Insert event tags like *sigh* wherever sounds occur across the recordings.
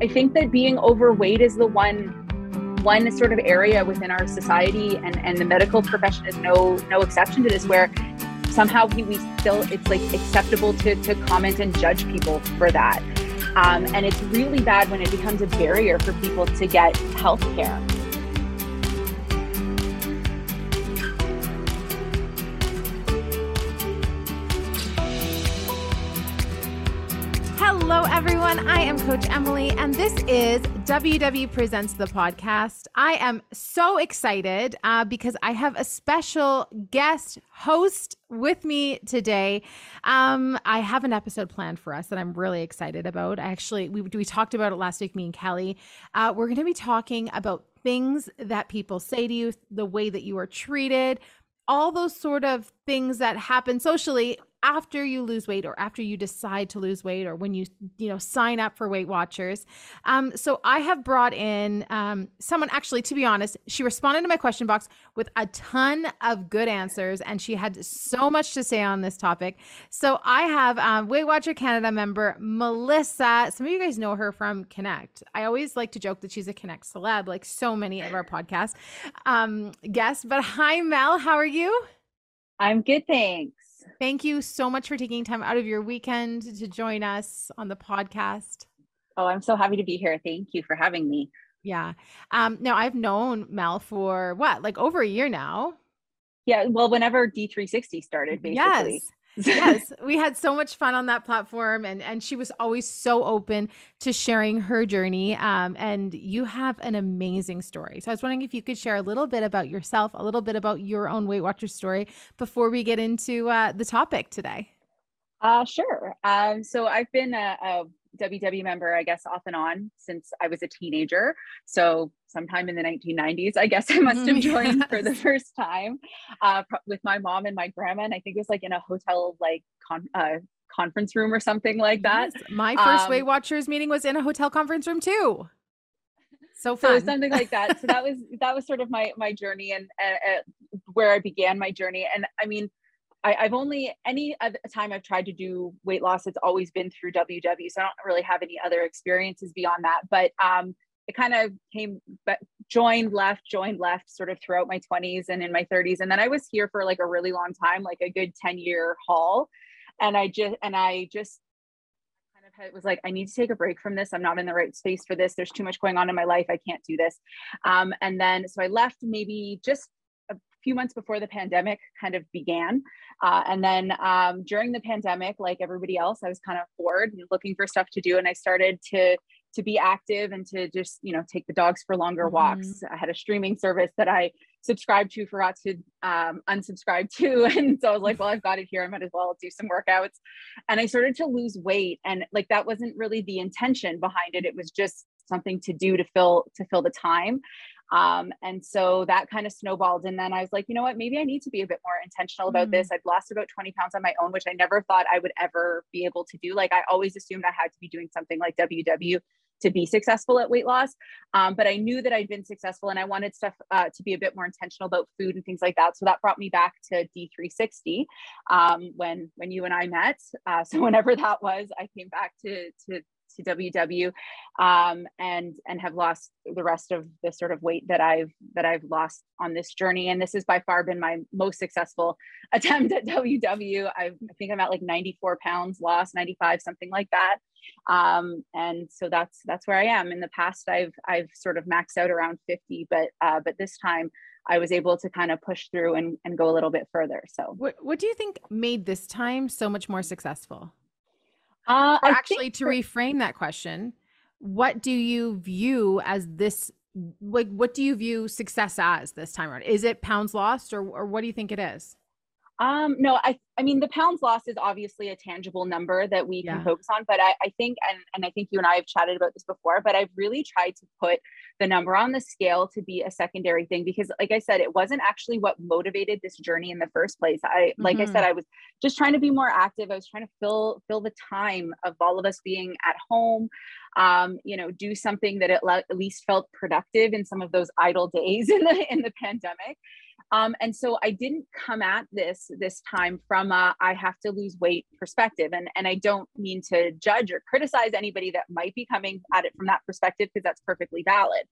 I think that being overweight is the one one sort of area within our society and, and the medical profession is no no exception to this where somehow we, we still it's like acceptable to, to comment and judge people for that. Um, and it's really bad when it becomes a barrier for people to get health care everyone. I am Coach Emily, and this is WW Presents the podcast. I am so excited uh, because I have a special guest host with me today. Um, I have an episode planned for us that I'm really excited about. Actually, we, we talked about it last week, me and Kelly. Uh, we're going to be talking about things that people say to you, the way that you are treated, all those sort of things that happen socially after you lose weight or after you decide to lose weight or when you you know sign up for weight watchers. Um, so i have brought in um, someone actually to be honest she responded to my question box with a ton of good answers and she had so much to say on this topic. So i have um, weight watcher canada member melissa. Some of you guys know her from connect. I always like to joke that she's a connect celeb like so many of our podcast um, guests. But hi mel how are you? I'm good thanks Thank you so much for taking time out of your weekend to join us on the podcast. Oh, I'm so happy to be here. Thank you for having me. Yeah. Um, now I've known Mel for what, like over a year now. Yeah. Well, whenever D360 started, basically. Yes yes, we had so much fun on that platform, and and she was always so open to sharing her journey. Um, and you have an amazing story. So I was wondering if you could share a little bit about yourself, a little bit about your own Weight Watchers story before we get into uh, the topic today. Uh, sure. Um, so I've been a, a WW member, I guess, off and on since I was a teenager. So sometime in the 1990s, I guess *laughs* I must have joined yes. for the first time uh, with my mom and my grandma. And I think it was like in a hotel, like con- uh, conference room or something like that. Yes. My first um, Weight Watchers meeting was in a hotel conference room too. So fun. So something like that. So that was *laughs* that was sort of my my journey and uh, uh where I began my journey. And I mean, I, have only any other time I've tried to do weight loss, it's always been through WW. So I don't really have any other experiences beyond that. But um, it kind of came, but joined, left, joined, left, sort of throughout my 20s and in my 30s. And then I was here for like a really long time, like a good 10 year haul. And I just, and I just kind of had, was like, I need to take a break from this. I'm not in the right space for this. There's too much going on in my life. I can't do this. Um, and then, so I left maybe just few months before the pandemic kind of began. Uh, and then um, during the pandemic, like everybody else, I was kind of bored and looking for stuff to do. And I started to to be active and to just you know take the dogs for longer mm-hmm. walks. I had a streaming service that I subscribed to, forgot to um, unsubscribe to, *laughs* and so I was like, well, I've got it here. I might as well do some workouts. And I started to lose weight, and like that wasn't really the intention behind it. It was just something to do to fill to fill the time um, and so that kind of snowballed. And then I was like, you know what, maybe I need to be a bit more intentional about mm. this. I'd lost about 20 pounds on my own, which I never thought I would ever be able to do. Like I always assumed I had to be doing something like WW to be successful at weight loss. Um, but I knew that I'd been successful and I wanted stuff uh, to be a bit more intentional about food and things like that. So that brought me back to D360 um, when when you and I met. Uh, *laughs* so whenever that was, I came back to to WW, um, and and have lost the rest of the sort of weight that I've that I've lost on this journey. And this has by far been my most successful *laughs* attempt at WW. I've, I think I'm at like 94 pounds lost, 95, something like that. Um, and so that's that's where I am. In the past, I've I've sort of maxed out around 50, but uh, but this time I was able to kind of push through and, and go a little bit further. So, what, what do you think made this time so much more successful? Uh, actually, to for- reframe that question, what do you view as this? Like, what do you view success as this time around? Is it pounds lost, or or what do you think it is? Um, no, I, I mean, the pounds lost is obviously a tangible number that we can focus on, but I, I think, and, and I think you and I have chatted about this before, but I've really tried to put the number on the scale to be a secondary thing because, like I said, it wasn't actually what motivated this journey in the first place. I, like mm-hmm. I said, I was just trying to be more active. I was trying to fill, fill the time of all of us being at home, um, you know, do something that at, le- at least felt productive in some of those idle *laughs* days in the, in the pandemic. Um, and so I didn't come at this this time from a I have to lose weight perspective. And, and I don't mean to judge or criticize anybody that might be coming at it from that perspective because that's perfectly valid.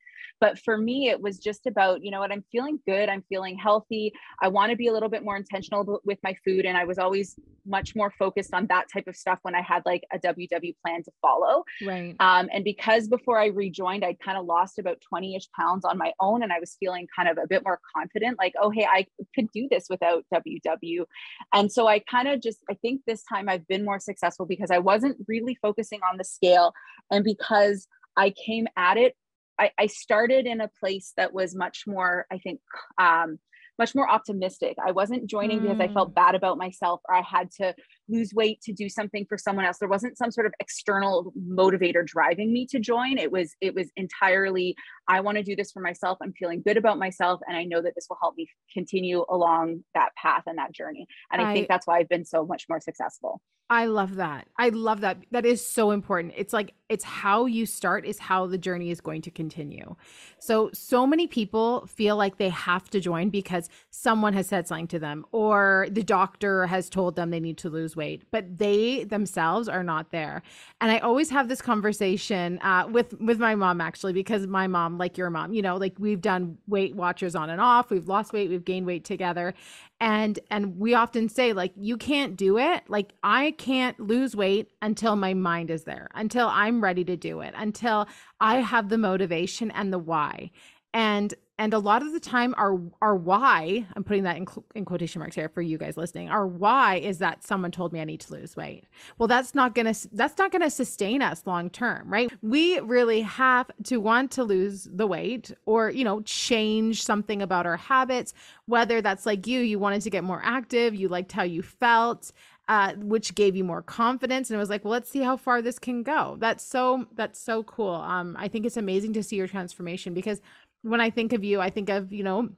But for me, it was just about, you know what, I'm feeling good. I'm feeling healthy. I want to be a little bit more intentional with my food. And I was always much more focused on that type of stuff when I had like a WW plan to follow. Right. Um, and because before I rejoined, I'd kind of lost about 20 ish pounds on my own and I was feeling kind of a bit more confident, like, oh, hey, I could do this without WW. And so I kind of just, I think this time I've been more successful because I wasn't really focusing on the scale and because I came at it I, started in a place that was much more, I think, um, much more optimistic. I wasn't joining mm. because I felt mm. bad about myself or I had to lose weight to do something for someone else. There wasn't some sort of external motivator driving me to join. It was it was entirely I want to do this for myself. I'm feeling good about myself and I know that this will help me continue along that path and that journey. And I, I think that's why I've been so much more successful. I love that. I love that. That is so important. It's like it's how you start is how the journey is going to continue. So so many people feel like they have to join because someone has said something to them or the doctor has told them they need to lose weight, but they themselves are not there. And I always have this conversation uh, with with my mom actually because my mom, like your mom, you know, like we've done Weight Watchers on and off. We've lost weight, we've gained weight together, and and we often say like you can't do it. Like i can't lose weight until my mind is there until i'm ready to do it until i have the motivation and the why. And and a lot of the time our our why i'm putting that in, in quotation marks here for you guys listening our why is that someone told me i need to lose weight. Well that's not gonna that's not gonna sustain us long term right? We really have to want to lose the weight or you know change something about our habits whether that's like you you wanted to get more active you liked how you felt uh, which gave you more confidence. And it was like well let's see how far this can go. That's so that's so cool. Um i think it's amazing to see your transformation because when I think of you, I think of, you know,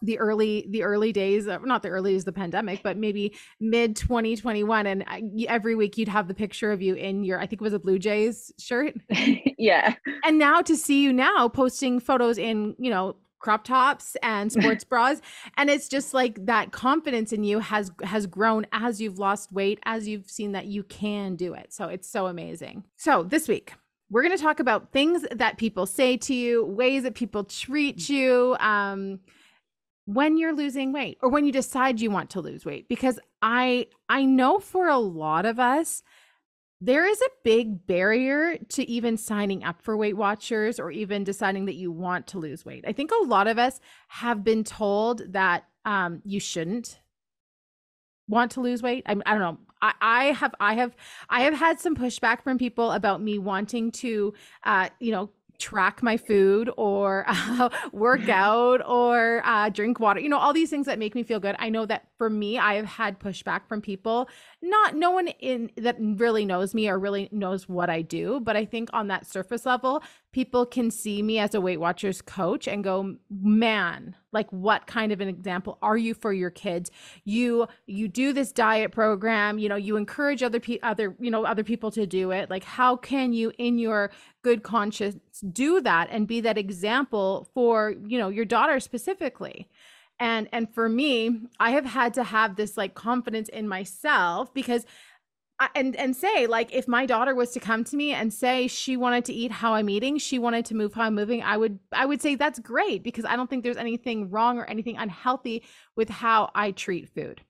the early the early days not the early days of the pandemic but maybe mid 2021 and every week you'd have the picture of you in your i think it was a blue jays shirt. *laughs* Yeah. And now to see you now posting photos in you know crop tops and *laughs* sports bras and it's just like that confidence in you has has grown as you've lost weight as you've seen that you can do it so it's so amazing so this week we're going to talk about things that people say to you, ways that people treat you um, when you're losing weight or when you decide you want to lose weight. Because I I know for a lot of us, there is a big barrier to even signing up for Weight Watchers or even deciding that you want to lose weight. I think a lot of us have been told that um, you shouldn't want to lose weight. I, I don't know. I, I have I have I have had some pushback from people about me wanting to uh, you know track my food or *laughs* uh, work out or uh, drink water you know all these things that make me feel good. I know that for me i have had pushback from people. Not no one in that really knows me or really knows what i do but i think on that surface level people can see me as a weight watchers coach and go man like what kind of an example are you for your kids? You you do this diet program you know you encourage other people other you know other people to do it. Like how can you in your good conscience do that and be that example for you know your daughter specifically? And and for me i have had to have this like confidence in myself because and and say like if my daughter was to come to me and say she wanted to eat how I'm eating, she wanted to move how I'm moving, I would I would say that's great because I don't think there's anything wrong or anything unhealthy with how I treat food.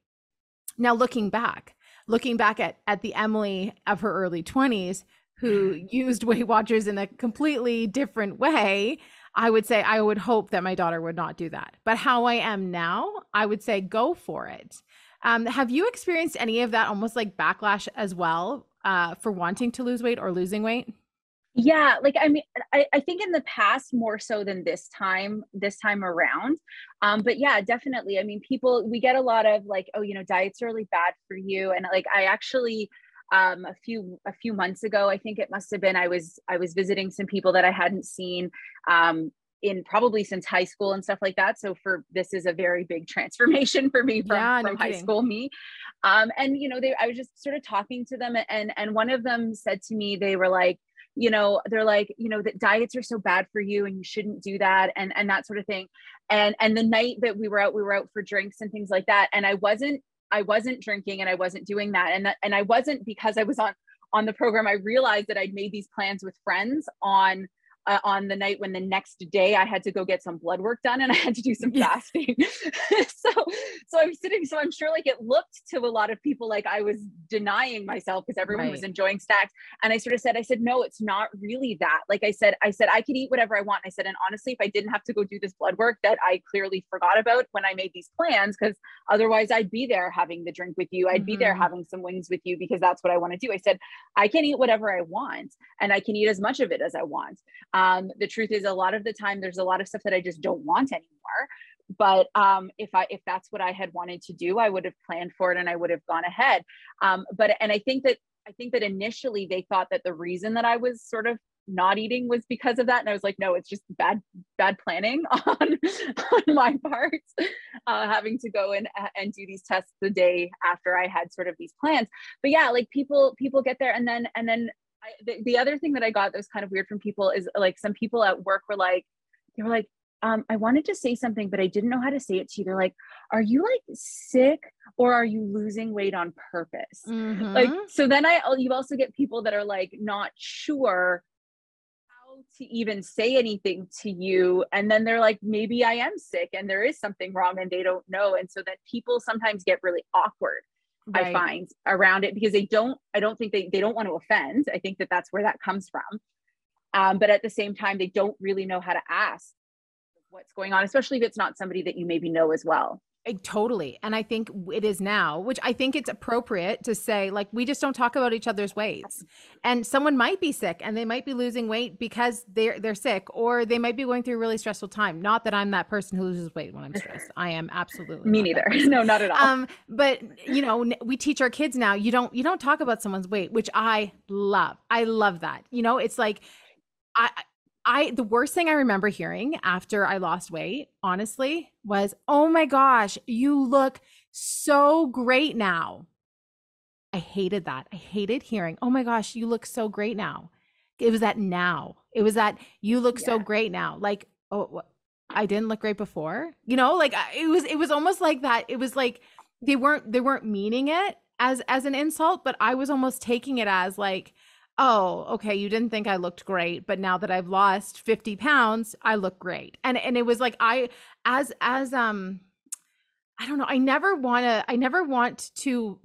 Now looking back, looking back at at the Emily of her early 20s who *laughs* used Weight Watchers in a completely different way, I would say I would hope that my daughter would not do that. But how I am now, I would say go for it. Um, have you experienced any of that almost like backlash as well uh, for wanting to lose weight or losing weight? Yeah, like I mean, I, I think in the past more so than this time, this time around. Um, but yeah, definitely. I mean, people we get a lot of like, oh, you know, diets are really bad for you. And like I actually um a few a few months ago, I think it must have been, I was I was visiting some people that I hadn't seen um in probably since high school and stuff like that. So for this is a very big *laughs* transformation for me from, yeah, from high school me. Um, and you know, they I was just sort of talking to them and and one of them said to me, they were like, you know, they're like, you know, that diets are so bad for you and you shouldn't do that and and that sort of thing. and and the night that we were out we were out for drinks and things like that and i wasn't i wasn't drinking and i wasn't doing that and that, and i wasn't because i was on on the program i realized that i'd made these plans with friends on uh, on the night when the next day I had to go get some blood work done and I had to do some *laughs* fasting. *laughs* so, so I'm sitting, so I'm sure like it looked to a lot of people like I was denying myself because everyone right. was enjoying stacks. And I sort of said, I said, no, it's not really that. Like I said, I said, I could eat whatever I want. And I said, and honestly, if I didn't have to go do this blood work that I clearly forgot about when I made these plans, because otherwise I'd be there having the drink with you. I'd mm-hmm. be there mm-hmm. having some wings with you because that's what I want to do. I said, I can eat whatever I want and I can eat as much of it as I want. Um, the truth is, a lot of the time, there's a lot of stuff that I just don't want anymore. But um, if I if that's what I had wanted to do, I would have planned for it and I would have gone ahead. Um, but and I think that I think that initially they thought that the reason that I was sort of not eating was because of that and i was like no it's just bad bad planning *laughs* on on my part uh, having to go and and do these tests the day after i had sort of these plans but yeah like people people get there and then and then I, the, the other thing that I got that was kind of weird from people is like some people at work were like, they were like, um, I wanted to say something, but I didn't know how to say it to you. They're like, are you like sick or are you losing weight on purpose? Mm-hmm. Like, so then I, you also get people that are like not sure how to even say anything to you. And then they're like, maybe I am sick and there is something wrong and they don't know. And so that people sometimes get really awkward right. I find around it because they don't, I don't think they, they don't want to offend. I think that that's where that comes from. Um, but at the same time, they don't really know how to ask what's going on, especially if it's not somebody that you maybe know as well. I, totally. And I think it is now, which I think it's appropriate to say, like, we just don't talk about each other's weights. And someone might be sick and they might be losing weight because they're they're sick, or they might be going through a really stressful time. Not that I'm that person who loses weight when I'm stressed. I am absolutely me neither. *laughs* No, not at all. Um, but you know, we teach our kids now, you don't you don't talk about someone's weight, which I love. I love that. You know, it's like I I the worst thing I remember hearing after I lost weight, honestly, was, "Oh my gosh, you look so great now." I hated that. I hated hearing, "Oh my gosh, you look so great now." It was that now. It was that you look yeah. so great now. Like, oh, I didn't look great before. You know, like it was it was almost like that. It was like they weren't they weren't meaning it as as an insult, but I was almost taking it as like oh, okay, you didn't think I looked great, but now that I've lost 50 pounds, I look great. And and it was like I as as um I don't know, I never want to I never want to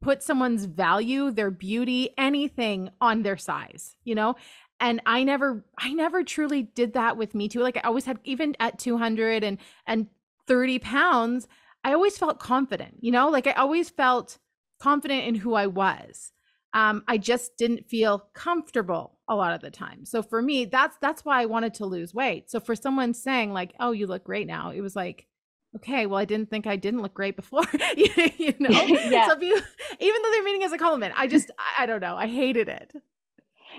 put someone's value, their beauty, anything on their size, you know? And I never I never truly did that with me too. Like I always had even at 200 and and 30 pounds, I always felt confident, you know? Like I always felt confident in who I was um, I just didn't feel comfortable a lot of the time. So for me, that's that's why I wanted to lose weight. So for someone saying like, "Oh, you look great now," it was like, okay, well, I didn't think I didn't look great before. *laughs* you know, *laughs* yeah. So you, even though they're meaning as a compliment, I just I, I don't know, I hated it.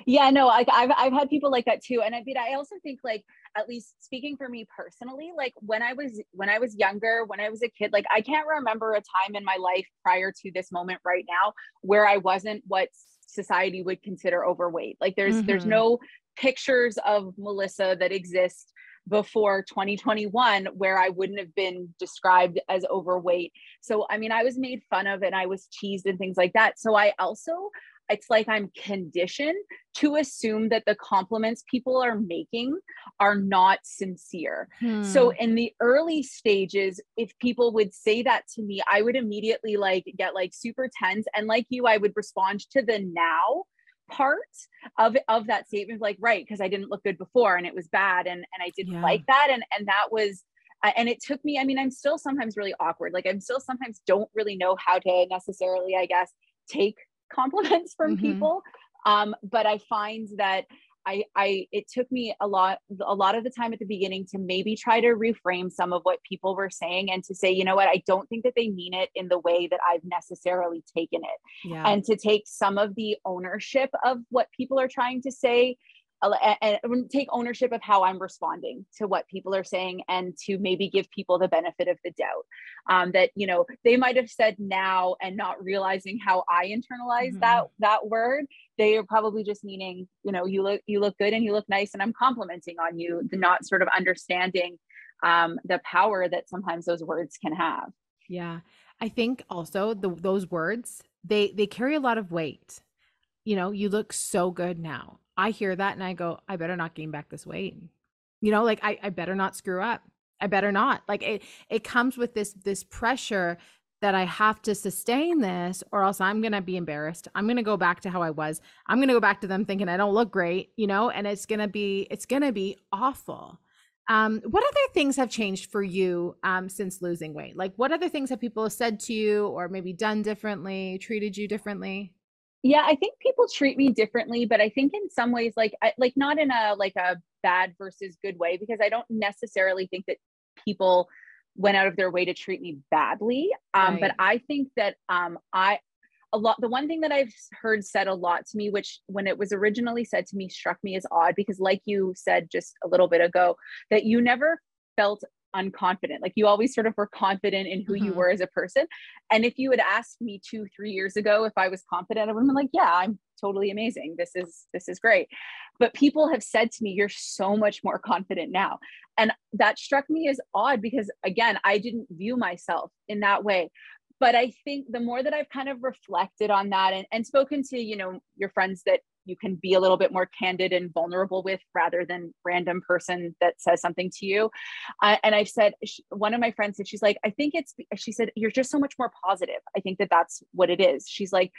Yeah, no, I, I've I've had people like that too, and I mean, I also think like at least speaking for me personally, like when I was when I was younger, when I was a kid, like I can't remember a time in my life prior to this moment right now where I wasn't what society would consider overweight. Like there's mm-hmm. there's no pictures of Melissa that exist before 2021 where I wouldn't have been described as overweight. So I mean I was made fun of and I was teased and things like that. So I also it's like I'm conditioned to assume that the compliments people are making are not sincere. Hmm. So in the early stages, if people would say that to me, I would immediately like get like super tense. And like you, I would respond to the now part of of that statement like right because i didn't look good before and it was bad and and i didn't yeah. like that and and that was and it took me i mean i'm still sometimes really awkward like i'm still sometimes don't really know how to necessarily i guess take compliments from mm-hmm. people. Um, but I find that I, I it took me a lot a lot of the time at the beginning to maybe try to reframe some of what people were saying and to say you know what I don't think that they mean it in the way that I've necessarily taken it yeah. and to take some of the ownership of what people are trying to say and take ownership of how I'm responding to what people are saying and to maybe give people the benefit of the doubt. Um, that you know they might have said now and not realizing how I internalize mm-hmm. that that word. They are probably just meaning you know you look you look good and you look nice and I'm complimenting on you, not sort of understanding um, the power that sometimes those words can have. Yeah. I think also the, those words, they, they carry a lot of weight. You know, you look so good now. I hear that and I go, I better not gain back this weight. You know, like I, I better not screw up. I better not. Like it, it comes with this, this pressure that I have to sustain this or else I'm going to be embarrassed. I'm going to go back to how I was. I'm going to go back to them thinking I don't look great, you know, and it's going to be it's going to be awful. Um, what other things have changed for you um, since losing weight? Like what other things have people said to you or maybe done differently, treated you differently? Yeah, I think people treat me differently, but I think in some ways like I, like not in a like a bad versus good way because I don't necessarily think that people went out of their way to treat me badly. Um, right. But I think that um, I, a lot, the one thing that I've heard said a lot to me, which when it was originally said to me struck me as odd, because like you said just a little bit ago, that you never felt unconfident. Like you always sort of were confident in who mm-hmm. you were as a person. And if you had asked me two, three years ago if I was confident, I would have been like, yeah, I'm totally amazing. This is this is great. But people have said to me, you're so much more confident now. And that struck me as odd because again, I didn't view myself in that way but i think the more that i've kind of reflected on that and, and spoken to you know your friends that you can be a little bit more candid and vulnerable with rather than random person that says something to you. Uh, and i've said she, one of my friends said she's like i think it's she said you're just so much more positive. I think that that's what it is. She's like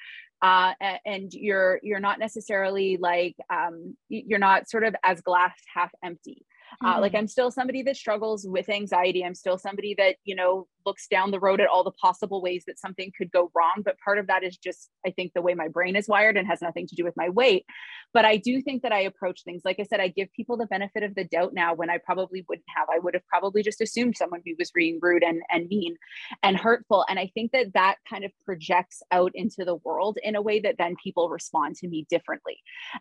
uh, and you're you're not necessarily like um, you're not sort of as glass half empty uh, like mm-hmm. I'm still somebody that struggles with anxiety. I'm still somebody that, you know, looks down the road at all the possible ways that something could go wrong. But part of that is just, I think, the way my brain is wired and has nothing to do with my weight. But I do think that I approach things, like I said, I give people the benefit of the doubt now when I probably wouldn't have. I would have probably just assumed someone who was being rude and, and mean and hurtful. And I think that that kind of projects out into the world in a way that then people respond to me differently.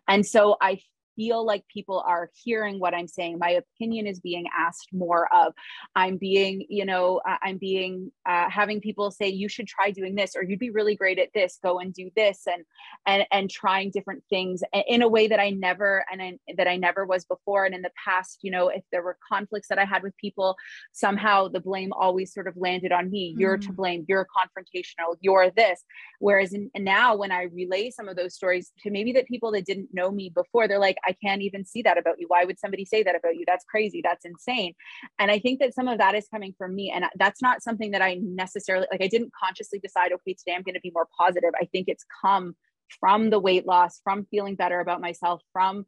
And so I feel like people are hearing what I'm saying. My opinion is being asked more of. I'm being, you know, I'm being uh, having people say you should try doing this, or you'd be really great at this. Go and do this, and and and trying different things in a way that I never and I, that I never was before. And in the past, you know, if there were conflicts that I had with people, somehow the blame always sort of landed on me. You're to mm. blame. You're confrontational. You're this. Whereas in, now, when I relay some of those stories to maybe the people that didn't know me before, they're like, I can't even see that about you. Why would somebody say that about you? That's crazy. That's insane. And I think that some of that is coming from me. And that's not something that I necessarily like. I didn't consciously decide, okay, today I'm going to be more positive. I think it's come from the weight loss, from feeling better about myself, from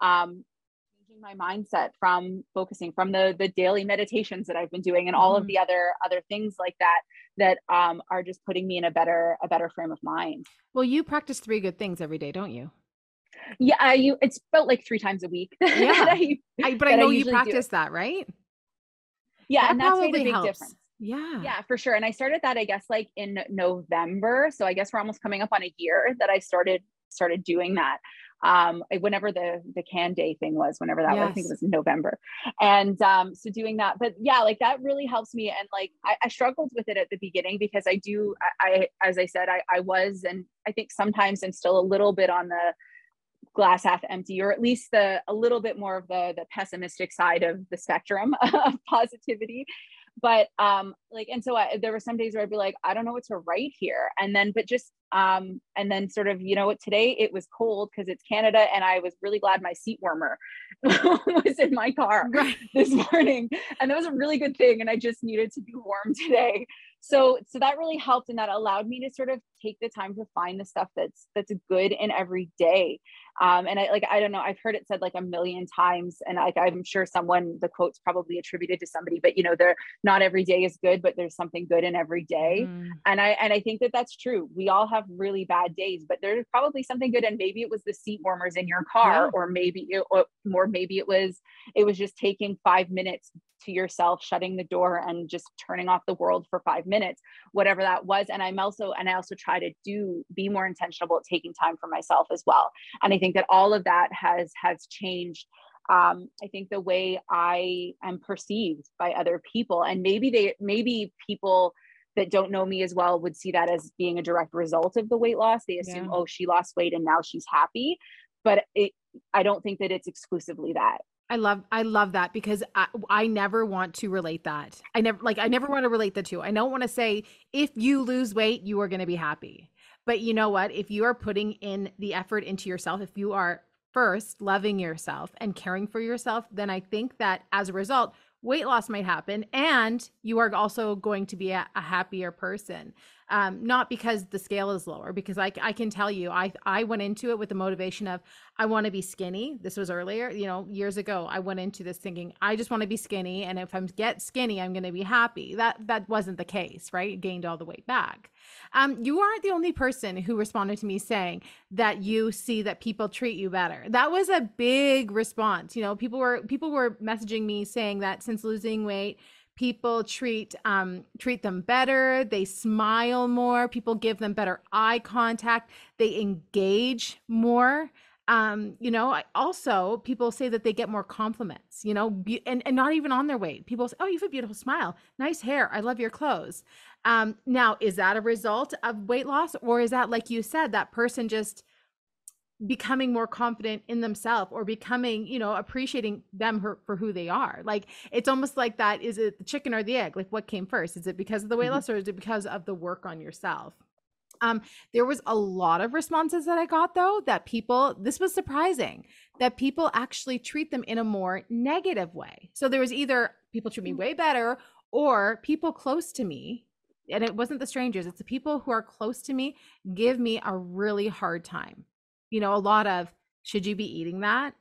um, changing my mindset, from focusing, from the the daily meditations that I've been doing, and all mm-hmm. of the other other things like that that um, are just putting me in a better a better frame of mind. Well, you practice three good things every day, don't you? Yeah, I, you. It's about like three times a week. *laughs* Yeah, I, I, but I know you practice that, right? Yeah, that and that's made a big helps. difference. Yeah. Yeah, for sure. And I started that, I guess, like in November. So I guess we're almost coming up on a year that I started started doing that. Um, whenever the the can day thing was, whenever that yes. was, I think it was November. And um, so doing that, but yeah, like that really helps me. And like I, I struggled with it at the beginning because I do, I, I as I said, I, I was, and I think sometimes I'm still a little bit on the glass half empty or at least the a little bit more of the the pessimistic side of the spectrum *laughs* of positivity. But um like and so I, there were some days where i'd be like i don't know what to write here. And then but just um and then sort of you know what? Today it was cold because it's canada and i was really glad my seat warmer *laughs* was in my car right. *laughs* this morning. And that was a really good thing and i just needed to be warm today. So so that really helped and that allowed me to sort of take the time to find the stuff that's that's good in every day um and i like i don't know i've heard it said like a million times and like i'm sure someone the quote's probably attributed to somebody but you know they're not every day is good but there's something good in every day mm. and i and i think that that's true we all have really bad days but there's probably something good and maybe it was the seat warmers in your car yeah. or maybe it, or, or maybe it was it was just taking five minutes to yourself shutting the door and just turning off the world for five minutes whatever that was and i'm also and i also try to do be more intentional about taking time for myself as well and i think that all of that has has changed um, I think the way I am perceived by other people, and maybe they, maybe people that don't know me as well would see that as being a direct result of the weight loss. They assume, yeah. oh, she lost weight and now she's happy, but it, I don't think that it's exclusively that. I love I love that because I, I never want to relate that. I never like I never want to relate the two. I don't want to say if you lose weight, you are going to be happy. But you know what? If you are putting in the effort into yourself, if you are first loving yourself and caring for yourself, then I think that as a result, weight loss might happen and you are also going to be a, a happier person um, not because the scale is lower because I, I can tell you I, I went into it with the motivation of i want to be skinny. This was earlier you know years ago i went into this thinking i just want to be skinny and if i'm get skinny i'm going to be happy. That that wasn't the case right? Gained all the weight back. Um, you aren't the only person who responded to me saying that you see that people treat you better. That was a big response. You know people were people were messaging me saying that since losing weight people treat um, treat them better they smile more people give them better eye contact they engage more. Um, you know also people say that they get more compliments you know be, and, and not even on their weight. People say oh you have a beautiful smile nice hair i love your clothes. Um, now is that a result of weight loss or is that like you said that person just becoming more confident in themselves or becoming you know appreciating them for, for who they are. Like it's almost like that is it the chicken or the egg? Like what came first? Is it because of the weight mm-hmm. loss or is it because of the work on yourself? Um there was a lot of responses that i got though that people this was surprising that people actually treat them in a more negative way. So there was either people treat me mm. way better or people close to me and it wasn't the strangers it's the people who are close to me give me a really hard time you know, a lot of should you be eating that?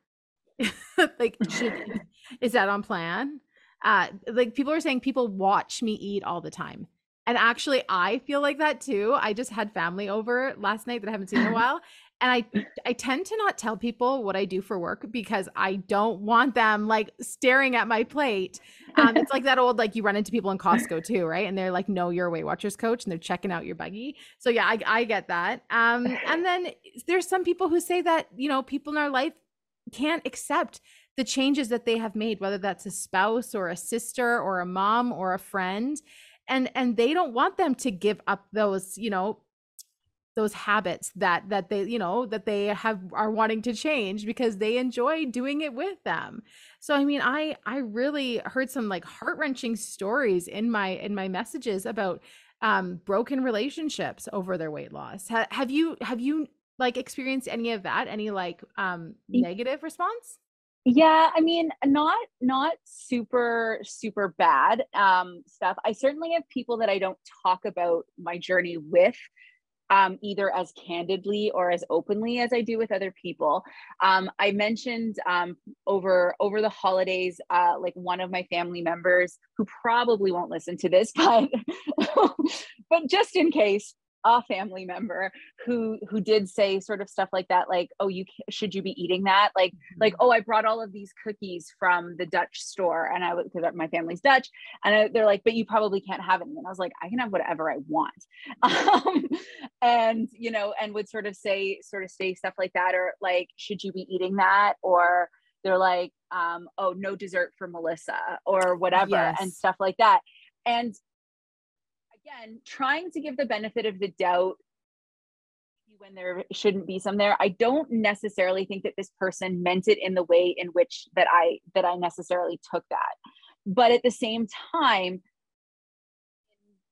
*laughs* like, should, *laughs* *laughs* is that on plan? Uh, like people are saying people watch me eat all the time. And actually, I feel like that too. I just had family over last night that I haven't seen in a while and i i tend to not tell people what i do for work because i don't want them like staring at my plate. Um, it's like that old like you run into people in costco too right? And they're like no you're a weight watchers coach and they're checking out your buggy. So yeah i, I get that. Um, and then there's some people who say that you know people in our life can't accept the changes that they have made whether that's a spouse or a sister or a mom or a friend and and they don't want them to give up those you know those habits that that they you know that they have are wanting to change because they enjoy doing it with them. So i mean i i really heard some like heart-wrenching stories in my in my messages about um broken relationships over their weight loss. Ha- have you have you like experienced any of that? Any like um negative response? Yeah i mean not not super super bad um stuff. I certainly have people that i don't talk about my journey with um, either as candidly or as openly as I do with other people. Um, I mentioned um, over over the holidays, uh, like one of my family members who probably won't listen to this, *laughs* but but just in case, a family member who who did say sort of stuff like that like oh you should you be eating that like mm-hmm. like oh i brought all of these cookies from the dutch store and i because my family's dutch and I, they're like but you probably can't have any and i was like i can have whatever i want *laughs* um, and you know and would sort of say sort of say stuff like that or like should you be eating that or they're like um, oh no dessert for melissa or whatever yes. and stuff like that and again, trying to give the benefit of the doubt when there shouldn't be some there. I don't necessarily think that this person meant it in the way in which that I that I necessarily took that. But at the same time,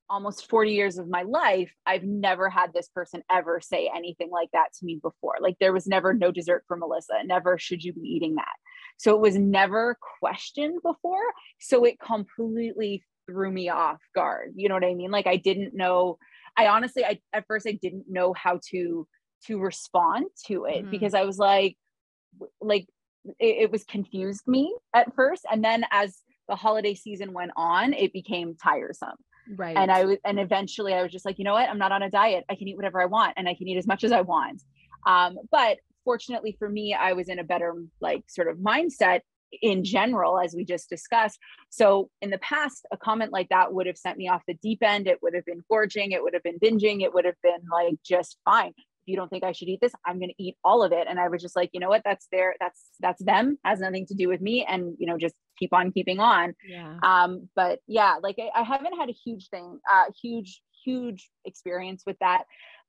almost 40 years of my life, I've never had this person ever say anything like that to me before. Like there was never no dessert for Melissa, never should you be eating that. So it was never questioned before. So it completely threw me off guard. You know what I mean? Like I didn't know. I honestly, I at first I didn't know how to to respond to it mm-hmm. because I was like, like it, it was confused me at first, and then as the holiday season went on, it became tiresome. Right. And I was, and eventually I was just like, you know what? I'm not on a diet. I can eat whatever I want and I can eat as much as I want. Um, but fortunately for me, I was in a better like sort of mindset in general, as we just discussed. So in the past, a comment like that would have sent me off the deep end. It would have been gorging, it would have been binging, it would have been like just fine. If you don't think I should eat this, I'm gonna eat all of it. And I was just like, you know what, that's their that's that's them, has nothing to do with me. And you know, just keep on keeping on. Yeah. Um, but yeah, like I, I haven't had a huge thing, uh huge, huge experience with that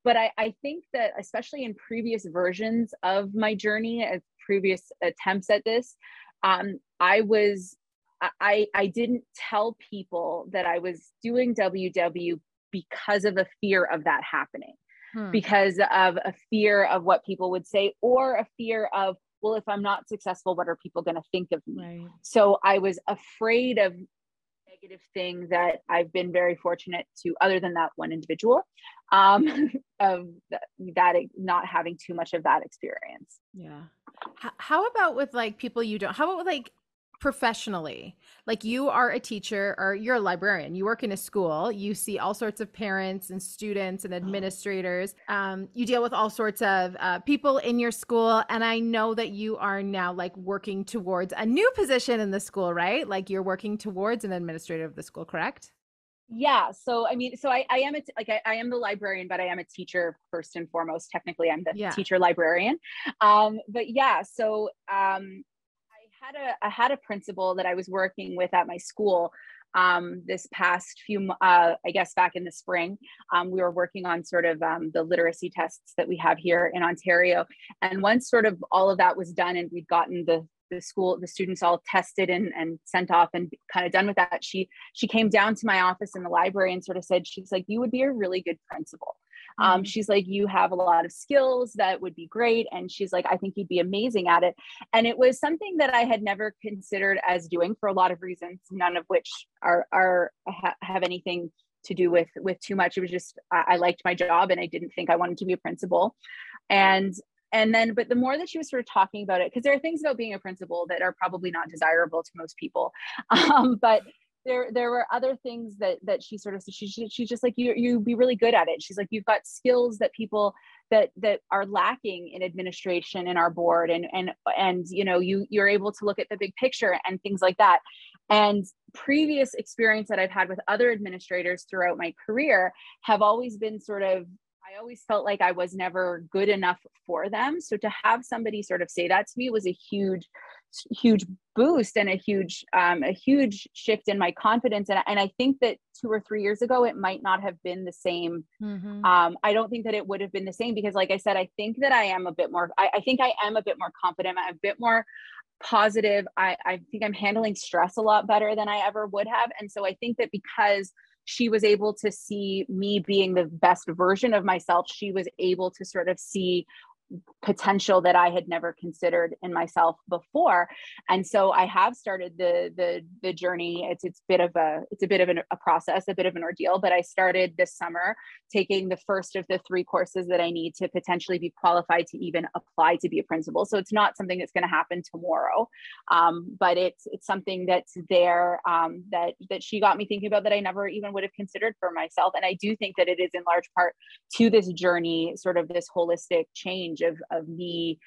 but I, I, think that especially in previous versions of my journey, as previous attempts at this, um, I was I I didn't tell people that I was doing WW because of a fear of that happening, hmm. because of a fear of what people would say, or a fear of well, if I'm not successful, what are people going to think of me? Right. So I was afraid of negative thing that I've been very fortunate to, other than that one individual, um, *laughs* of that not having too much of that experience. Yeah. How about with like people you don't? How about with like professionally? Like you are a teacher or you're a librarian you work in a school you see all sorts of parents and students and administrators um, you deal with all sorts of uh, people in your school and i know that you are now like working towards a new position in the school right? Like you're working towards an administrator of the school correct yeah so i mean so i, I am a t- like I, I, am the librarian but i am a teacher first and foremost technically i'm the yeah. teacher librarian um but yeah so um i had a I had a principal that I was working with at my school um, this past few, uh, I guess back in the spring, um, we were working on sort of um, the literacy tests that we have here in Ontario. And once sort of all of that was done and we'd gotten the the school the students all tested and, and sent off and kind of done with that she she came down to my office in the library and sort of said she's like you would be a really good principal um, mm-hmm. she's like, you have a lot of skills that would be great. And she's like, I think you'd be amazing at it. And it was something that I had never considered as doing for a lot of reasons, none of which are, are ha- have anything to do with with too much. It was just I, I liked my job and I didn't think I wanted to be a principal. And and then but the more that she was sort of talking about it because there are things about being a principal that are probably not desirable to most people. *laughs* Um, but there there were other things that that she sort of she, she she's just like you you be really good at it. She's like you've got skills that people that that are lacking in administration in our board and and and you know you you're able to look at the big picture and things like that. And previous experience that i've had with other administrators throughout my career have always been sort of I always felt like I was never good enough for them. So to have somebody sort of say that to me was a huge, huge boost and a huge, um, a huge shift in my confidence. And, and I think that two or three years ago, it might not have been the same. Mm-hmm. Um, I don't think that it would have been the same because, like I said, I think that I am a bit more. I, I think I am a bit more confident. I'm a bit more positive. I, I think I'm handling stress a lot better than I ever would have. And so I think that because she was able to see me being the best version of myself. She was able to sort of see potential that I had never considered in myself before. And so I have started the the the journey. It's it's bit of a it's a bit of an, a process, a bit of an ordeal. But I started this summer taking the first of the three courses that I need to potentially be qualified to even apply to be a principal. So it's not something that's going to happen tomorrow, um, but it's it's something that's there um, that that she got me thinking about that I never even would have considered for myself. And I do think that it is in large part to this journey, sort of this holistic change of of me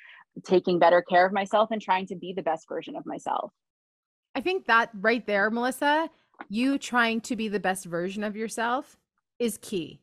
taking better care of myself and trying to be the best version of myself. I think that right there, Melissa, you trying to be the best version of yourself is key.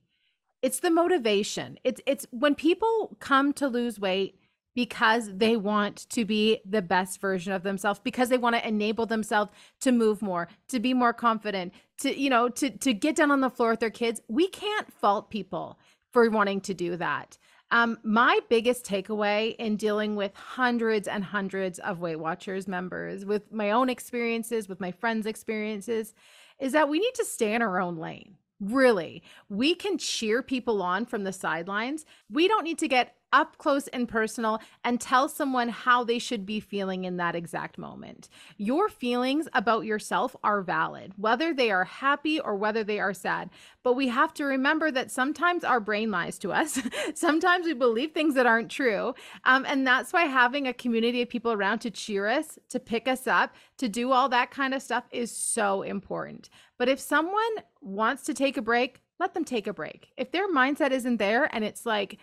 It's the motivation. It's it's when people come to lose weight because they want to be the best version of themselves because they want to enable themselves to move more, to be more confident, to you know, to to get down on the floor with their kids. We can't fault people for wanting to do that. Um, my biggest takeaway in dealing with hundreds and hundreds of Weight Watchers members, with my own experiences, with my friends' experiences, is that we need to stay in our own lane. Really, we can cheer people on from the sidelines. We don't need to get up close and personal and tell someone how they should be feeling in that exact moment. Your feelings about yourself are valid, whether they are happy or whether they are sad. But we have to remember that sometimes our brain lies to us. *laughs* sometimes we believe things that aren't true. Um, and that's why having a community of people around to cheer us, to pick us up, to do all that kind of stuff is so important. But if someone wants to take a break, let them take a break. If their mindset isn't there and it's like,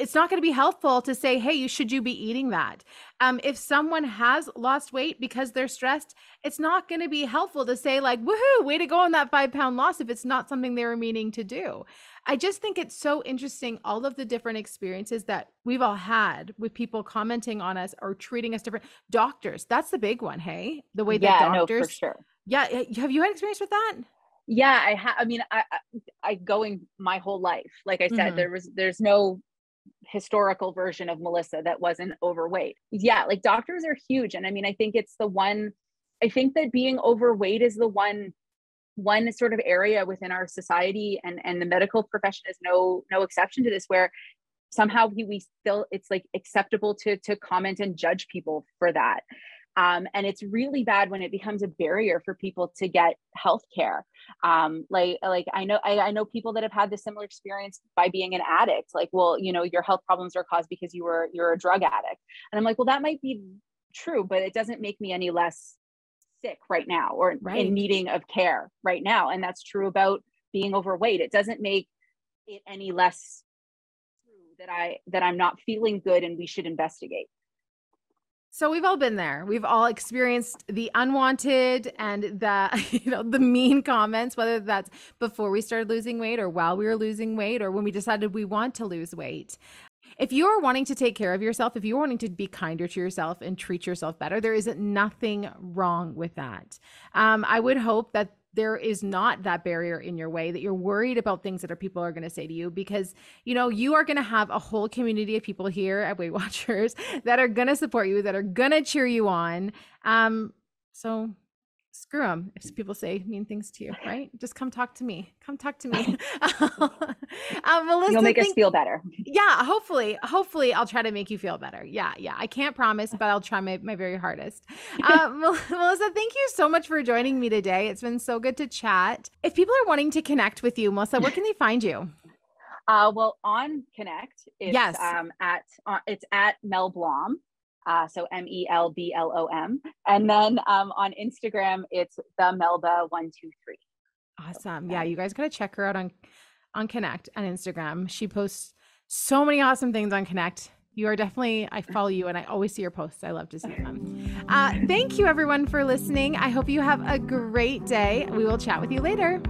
it's not going to be helpful to say, hey, you should you be eating that? Um, if someone has lost weight because they're stressed, it's not going to be helpful to say, like, woohoo, way to go on that five pound loss if it's not something they were meaning to do. I just think it's so interesting all of the different experiences that we've all had with people commenting on us or treating us different. Doctors, that's the big one, hey? The way yeah, that doctors. No, for sure. Yeah. Eh, have you had experience with that? Yeah i have i mean I, I, I going my whole life like i said mm-hmm. there was there's no historical version of Melissa that wasn't overweight. Yeah, like doctors are huge. And I mean, I think it's the one, I think that being overweight is the one one sort of area within our society and and the medical profession is no no exception to this where somehow we, we still it's like acceptable to to comment and judge people for that um, and it's really bad when it becomes a barrier for people to get health care um, like like i know I, I know people that have had this similar experience by being an addict like well you know your health problems are caused because you were you're a drug addict. And i'm like well that might be true but it doesn't make me any less sick right now or right. in needing of care right now. And that's true about being overweight. It doesn't make it any less true that i that i'm not feeling good and we should investigate so we've all been there. We've all experienced the unwanted and the *laughs* you know the mean comments whether that's before we started losing weight or while we were losing weight or when we decided we want to lose weight. If you are wanting to take care of yourself, if you're wanting to be kinder to yourself and treat yourself better, there is nothing wrong with that. Um, I would hope that there is not that barrier in your way that you're worried about things that are people are going to say to you because you know you are going to have a whole community of people here at weight watchers *laughs* that are going to support you that are going to cheer you on. Um so screw them if people say mean things to you right? *laughs* Just come talk to me. Come talk to me. *laughs* *laughs* Um, Melissa, you'll make us feel better. Yeah hopefully hopefully i'll try to make you feel better. Yeah yeah i can't promise but i'll try my, my very hardest. Uh, melissa thank you so much for joining me today. It's been so good to chat. If people are wanting to connect with you melissa where can they find you? Uh, well on connect it's yes. um, at uh, it's at mel blom uh, so M E L B L O M. And then um, on Instagram, it's the Melba one two three. Awesome. Yeah, you guys gotta check her out on on Connect on Instagram. She posts so many awesome things on Connect. You are definitely, I follow you and I always see your posts. I love to see them. Uh, thank you, everyone, for listening. I hope you have a great day. We will chat with you later.